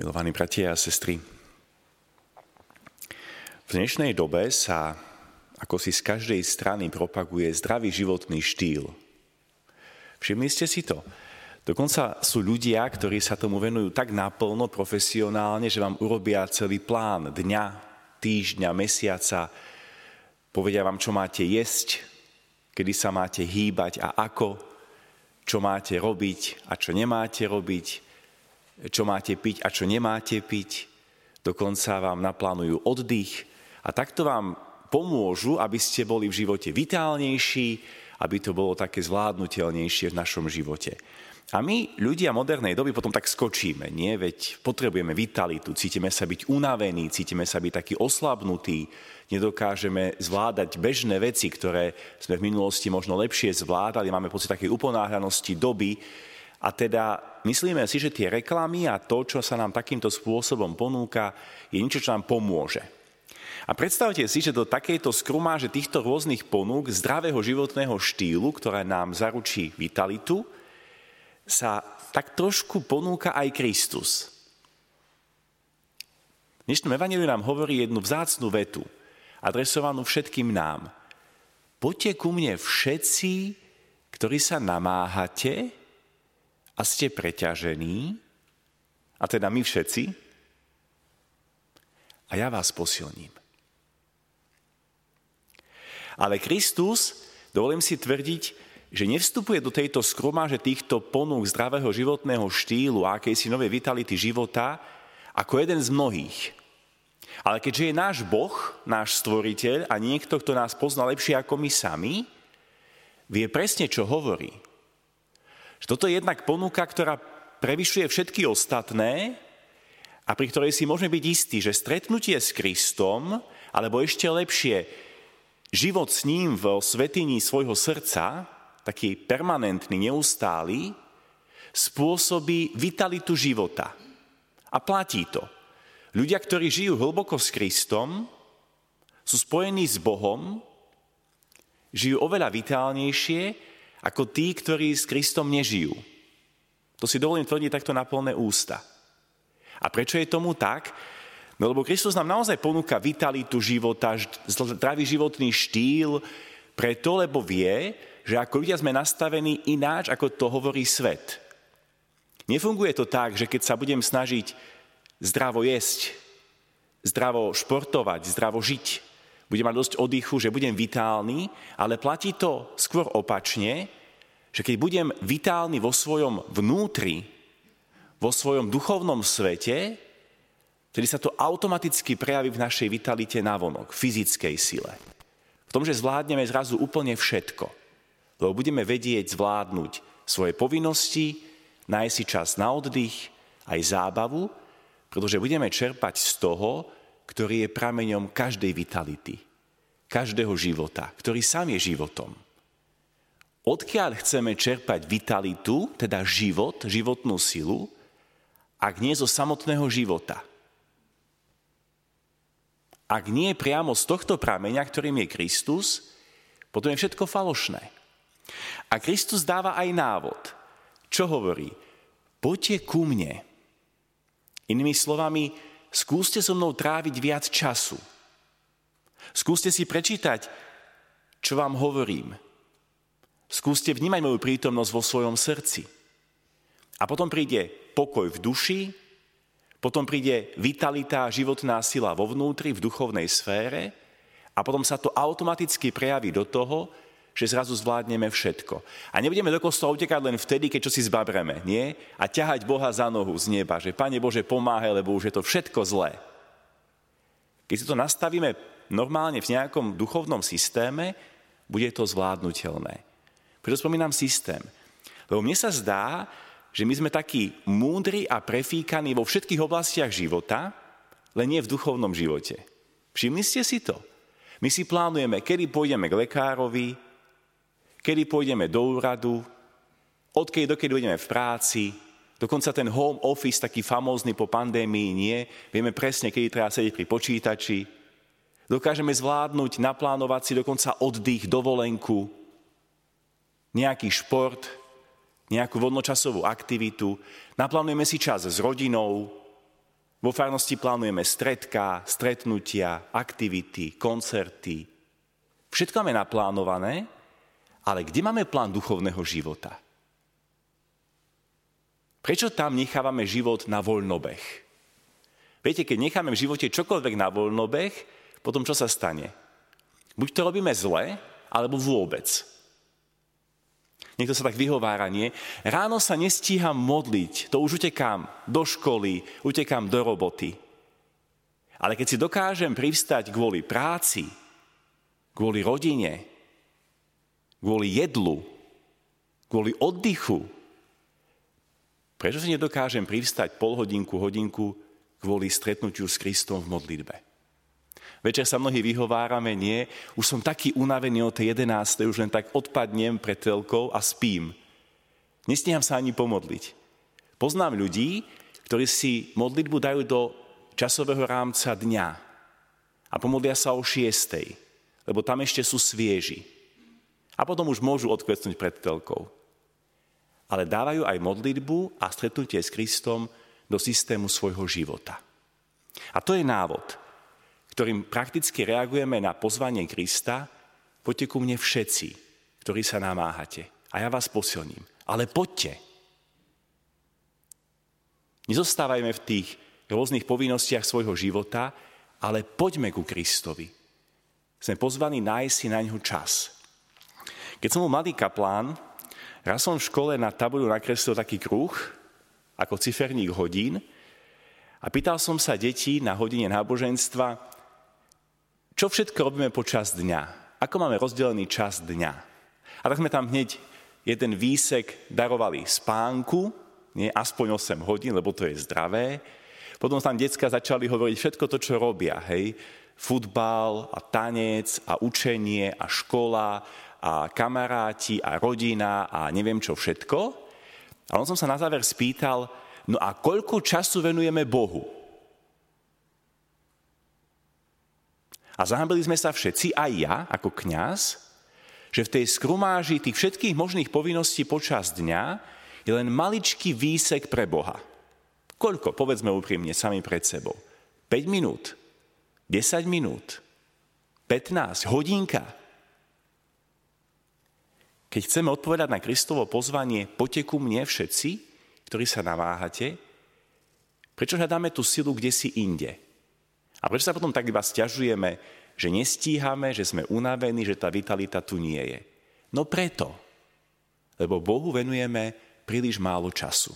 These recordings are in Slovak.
Milovaní bratia a sestry, v dnešnej dobe sa ako si z každej strany propaguje zdravý životný štýl. Všimli ste si to? Dokonca sú ľudia, ktorí sa tomu venujú tak naplno, profesionálne, že vám urobia celý plán dňa, týždňa, mesiaca, povedia vám, čo máte jesť, kedy sa máte hýbať a ako, čo máte robiť a čo nemáte robiť, čo máte piť a čo nemáte piť. Dokonca vám naplánujú oddych a takto vám pomôžu, aby ste boli v živote vitálnejší, aby to bolo také zvládnutelnejšie v našom živote. A my, ľudia modernej doby, potom tak skočíme, nie? Veď potrebujeme vitalitu, cítime sa byť unavení, cítime sa byť taký oslabnutí, nedokážeme zvládať bežné veci, ktoré sme v minulosti možno lepšie zvládali, máme pocit takej uponáhľanosti doby, a teda myslíme si, že tie reklamy a to, čo sa nám takýmto spôsobom ponúka, je niečo, čo nám pomôže. A predstavte si, že do takejto skrumáže týchto rôznych ponúk zdravého životného štýlu, ktorá nám zaručí vitalitu, sa tak trošku ponúka aj Kristus. Dnešnom evaníliu nám hovorí jednu vzácnú vetu, adresovanú všetkým nám. Poďte ku mne všetci, ktorí sa namáhate a ste preťažení, a teda my všetci, a ja vás posilním. Ale Kristus, dovolím si tvrdiť, že nevstupuje do tejto skromáže týchto ponúk zdravého životného štýlu a akejsi novej vitality života ako jeden z mnohých. Ale keďže je náš Boh, náš stvoriteľ a niekto, kto nás pozná lepšie ako my sami, vie presne, čo hovorí. Že toto je jednak ponuka, ktorá prevyšuje všetky ostatné a pri ktorej si môžeme byť istí, že stretnutie s Kristom, alebo ešte lepšie, život s ním v svetini svojho srdca, taký permanentný, neustály, spôsobí vitalitu života. A platí to. Ľudia, ktorí žijú hlboko s Kristom, sú spojení s Bohom, žijú oveľa vitálnejšie ako tí, ktorí s Kristom nežijú. To si dovolím tvrdiť takto na plné ústa. A prečo je tomu tak? No lebo Kristus nám naozaj ponúka vitalitu života, zdravý životný štýl, preto, lebo vie, že ako ľudia sme nastavení ináč, ako to hovorí svet. Nefunguje to tak, že keď sa budem snažiť zdravo jesť, zdravo športovať, zdravo žiť, budem mať dosť oddychu, že budem vitálny, ale platí to skôr opačne, že keď budem vitálny vo svojom vnútri, vo svojom duchovnom svete, tedy sa to automaticky prejaví v našej vitalite navonok, fyzickej sile. V tom, že zvládneme zrazu úplne všetko. Lebo budeme vedieť zvládnuť svoje povinnosti, nájsť si čas na oddych, aj zábavu, pretože budeme čerpať z toho, ktorý je prameňom každej vitality, každého života, ktorý sám je životom. Odkiaľ chceme čerpať vitalitu, teda život, životnú silu, ak nie zo samotného života? Ak nie priamo z tohto prameňa, ktorým je Kristus, potom je všetko falošné. A Kristus dáva aj návod. Čo hovorí? Poďte ku mne. Inými slovami, skúste so mnou tráviť viac času. Skúste si prečítať, čo vám hovorím. Skúste vnímať moju prítomnosť vo svojom srdci. A potom príde pokoj v duši, potom príde vitalita, životná sila vo vnútri, v duchovnej sfére a potom sa to automaticky prejaví do toho, že zrazu zvládneme všetko. A nebudeme do kostola utekať len vtedy, keď čo si zbabreme, nie? A ťahať Boha za nohu z neba, že Pane Bože pomáhaj, lebo už je to všetko zlé. Keď si to nastavíme normálne v nejakom duchovnom systéme, bude to zvládnutelné. Preto spomínam systém. Lebo mne sa zdá, že my sme takí múdri a prefíkaní vo všetkých oblastiach života, len nie v duchovnom živote. Všimli ste si to? My si plánujeme, kedy pôjdeme k lekárovi, kedy pôjdeme do úradu, odkedy dokedy budeme v práci, dokonca ten home office, taký famózny po pandémii, nie. Vieme presne, kedy treba sedieť pri počítači. Dokážeme zvládnuť, naplánovať si dokonca oddych, dovolenku, nejaký šport, nejakú vodnočasovú aktivitu. Naplánujeme si čas s rodinou, Vo farnosti plánujeme stredka, stretnutia, aktivity, koncerty. Všetko máme naplánované, ale kde máme plán duchovného života? Prečo tam nechávame život na voľnobeh? Viete, keď necháme v živote čokoľvek na voľnobeh, potom čo sa stane? Buď to robíme zle, alebo vôbec. Niekto sa tak vyhovára, nie? Ráno sa nestíham modliť, to už utekám do školy, utekám do roboty. Ale keď si dokážem privstať kvôli práci, kvôli rodine, kvôli jedlu, kvôli oddychu, prečo si nedokážem privstať pol hodinku, hodinku kvôli stretnutiu s Kristom v modlitbe? Večer sa mnohí vyhovárame, nie, už som taký unavený od tej 11. už len tak odpadnem pred telkou a spím. Nestíham sa ani pomodliť. Poznám ľudí, ktorí si modlitbu dajú do časového rámca dňa a pomodlia sa o 6. lebo tam ešte sú svieži. A potom už môžu odkvecnúť pred telkou. Ale dávajú aj modlitbu a stretnutie s Kristom do systému svojho života. A to je návod ktorým prakticky reagujeme na pozvanie Krista, poďte ku mne všetci, ktorí sa namáhate a ja vás posilním. Ale poďte. Nezostávajme v tých rôznych povinnostiach svojho života, ale poďme ku Kristovi. Sme pozvaní nájsť si na ňo čas. Keď som bol mladý kaplán, raz som v škole na tabuľu nakreslil taký kruh, ako ciferník hodín, a pýtal som sa detí na hodine náboženstva, čo všetko robíme počas dňa? Ako máme rozdelený čas dňa? A tak sme tam hneď jeden výsek darovali spánku, nie, aspoň 8 hodín, lebo to je zdravé. Potom tam decka začali hovoriť všetko to, čo robia, hej. Futbal a tanec a učenie a škola a kamaráti a rodina a neviem čo všetko. A on som sa na záver spýtal, no a koľko času venujeme Bohu? A zahambili sme sa všetci, aj ja ako kňaz, že v tej skrumáži tých všetkých možných povinností počas dňa je len maličký výsek pre Boha. Koľko? Povedzme úprimne sami pred sebou. 5 minút, 10 minút, 15, hodinka. Keď chceme odpovedať na Kristovo pozvanie, poďte ku mne všetci, ktorí sa naváhate, prečo hľadáme tú silu kde si inde? A prečo sa potom tak iba stiažujeme, že nestíhame, že sme unavení, že tá vitalita tu nie je? No preto, lebo Bohu venujeme príliš málo času.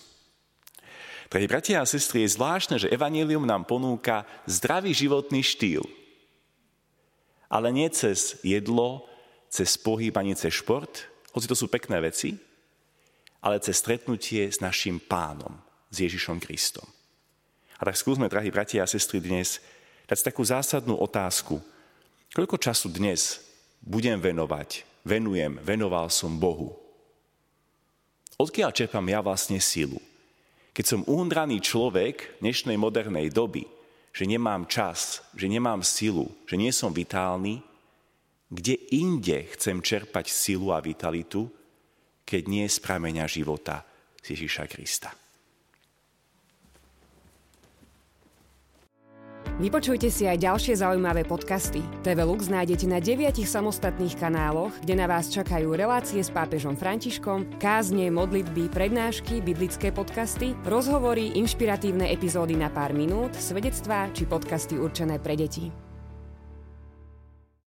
Drahí bratia a sestry, je zvláštne, že Evangelium nám ponúka zdravý životný štýl. Ale nie cez jedlo, cez pohyb ani cez šport, hoci to sú pekné veci, ale cez stretnutie s našim pánom, s Ježišom Kristom. A tak skúsme, drahí bratia a sestry, dnes dať takú zásadnú otázku. Koľko času dnes budem venovať, venujem, venoval som Bohu? Odkiaľ čerpám ja vlastne silu? Keď som uhundraný človek dnešnej modernej doby, že nemám čas, že nemám silu, že nie som vitálny, kde inde chcem čerpať silu a vitalitu, keď nie z prameňa života Ježiša Krista. Vypočujte si aj ďalšie zaujímavé podcasty. TV Lux nájdete na deviatich samostatných kanáloch, kde na vás čakajú relácie s pápežom Františkom, kázne, modlitby, prednášky, biblické podcasty, rozhovory, inšpiratívne epizódy na pár minút, svedectvá či podcasty určené pre deti.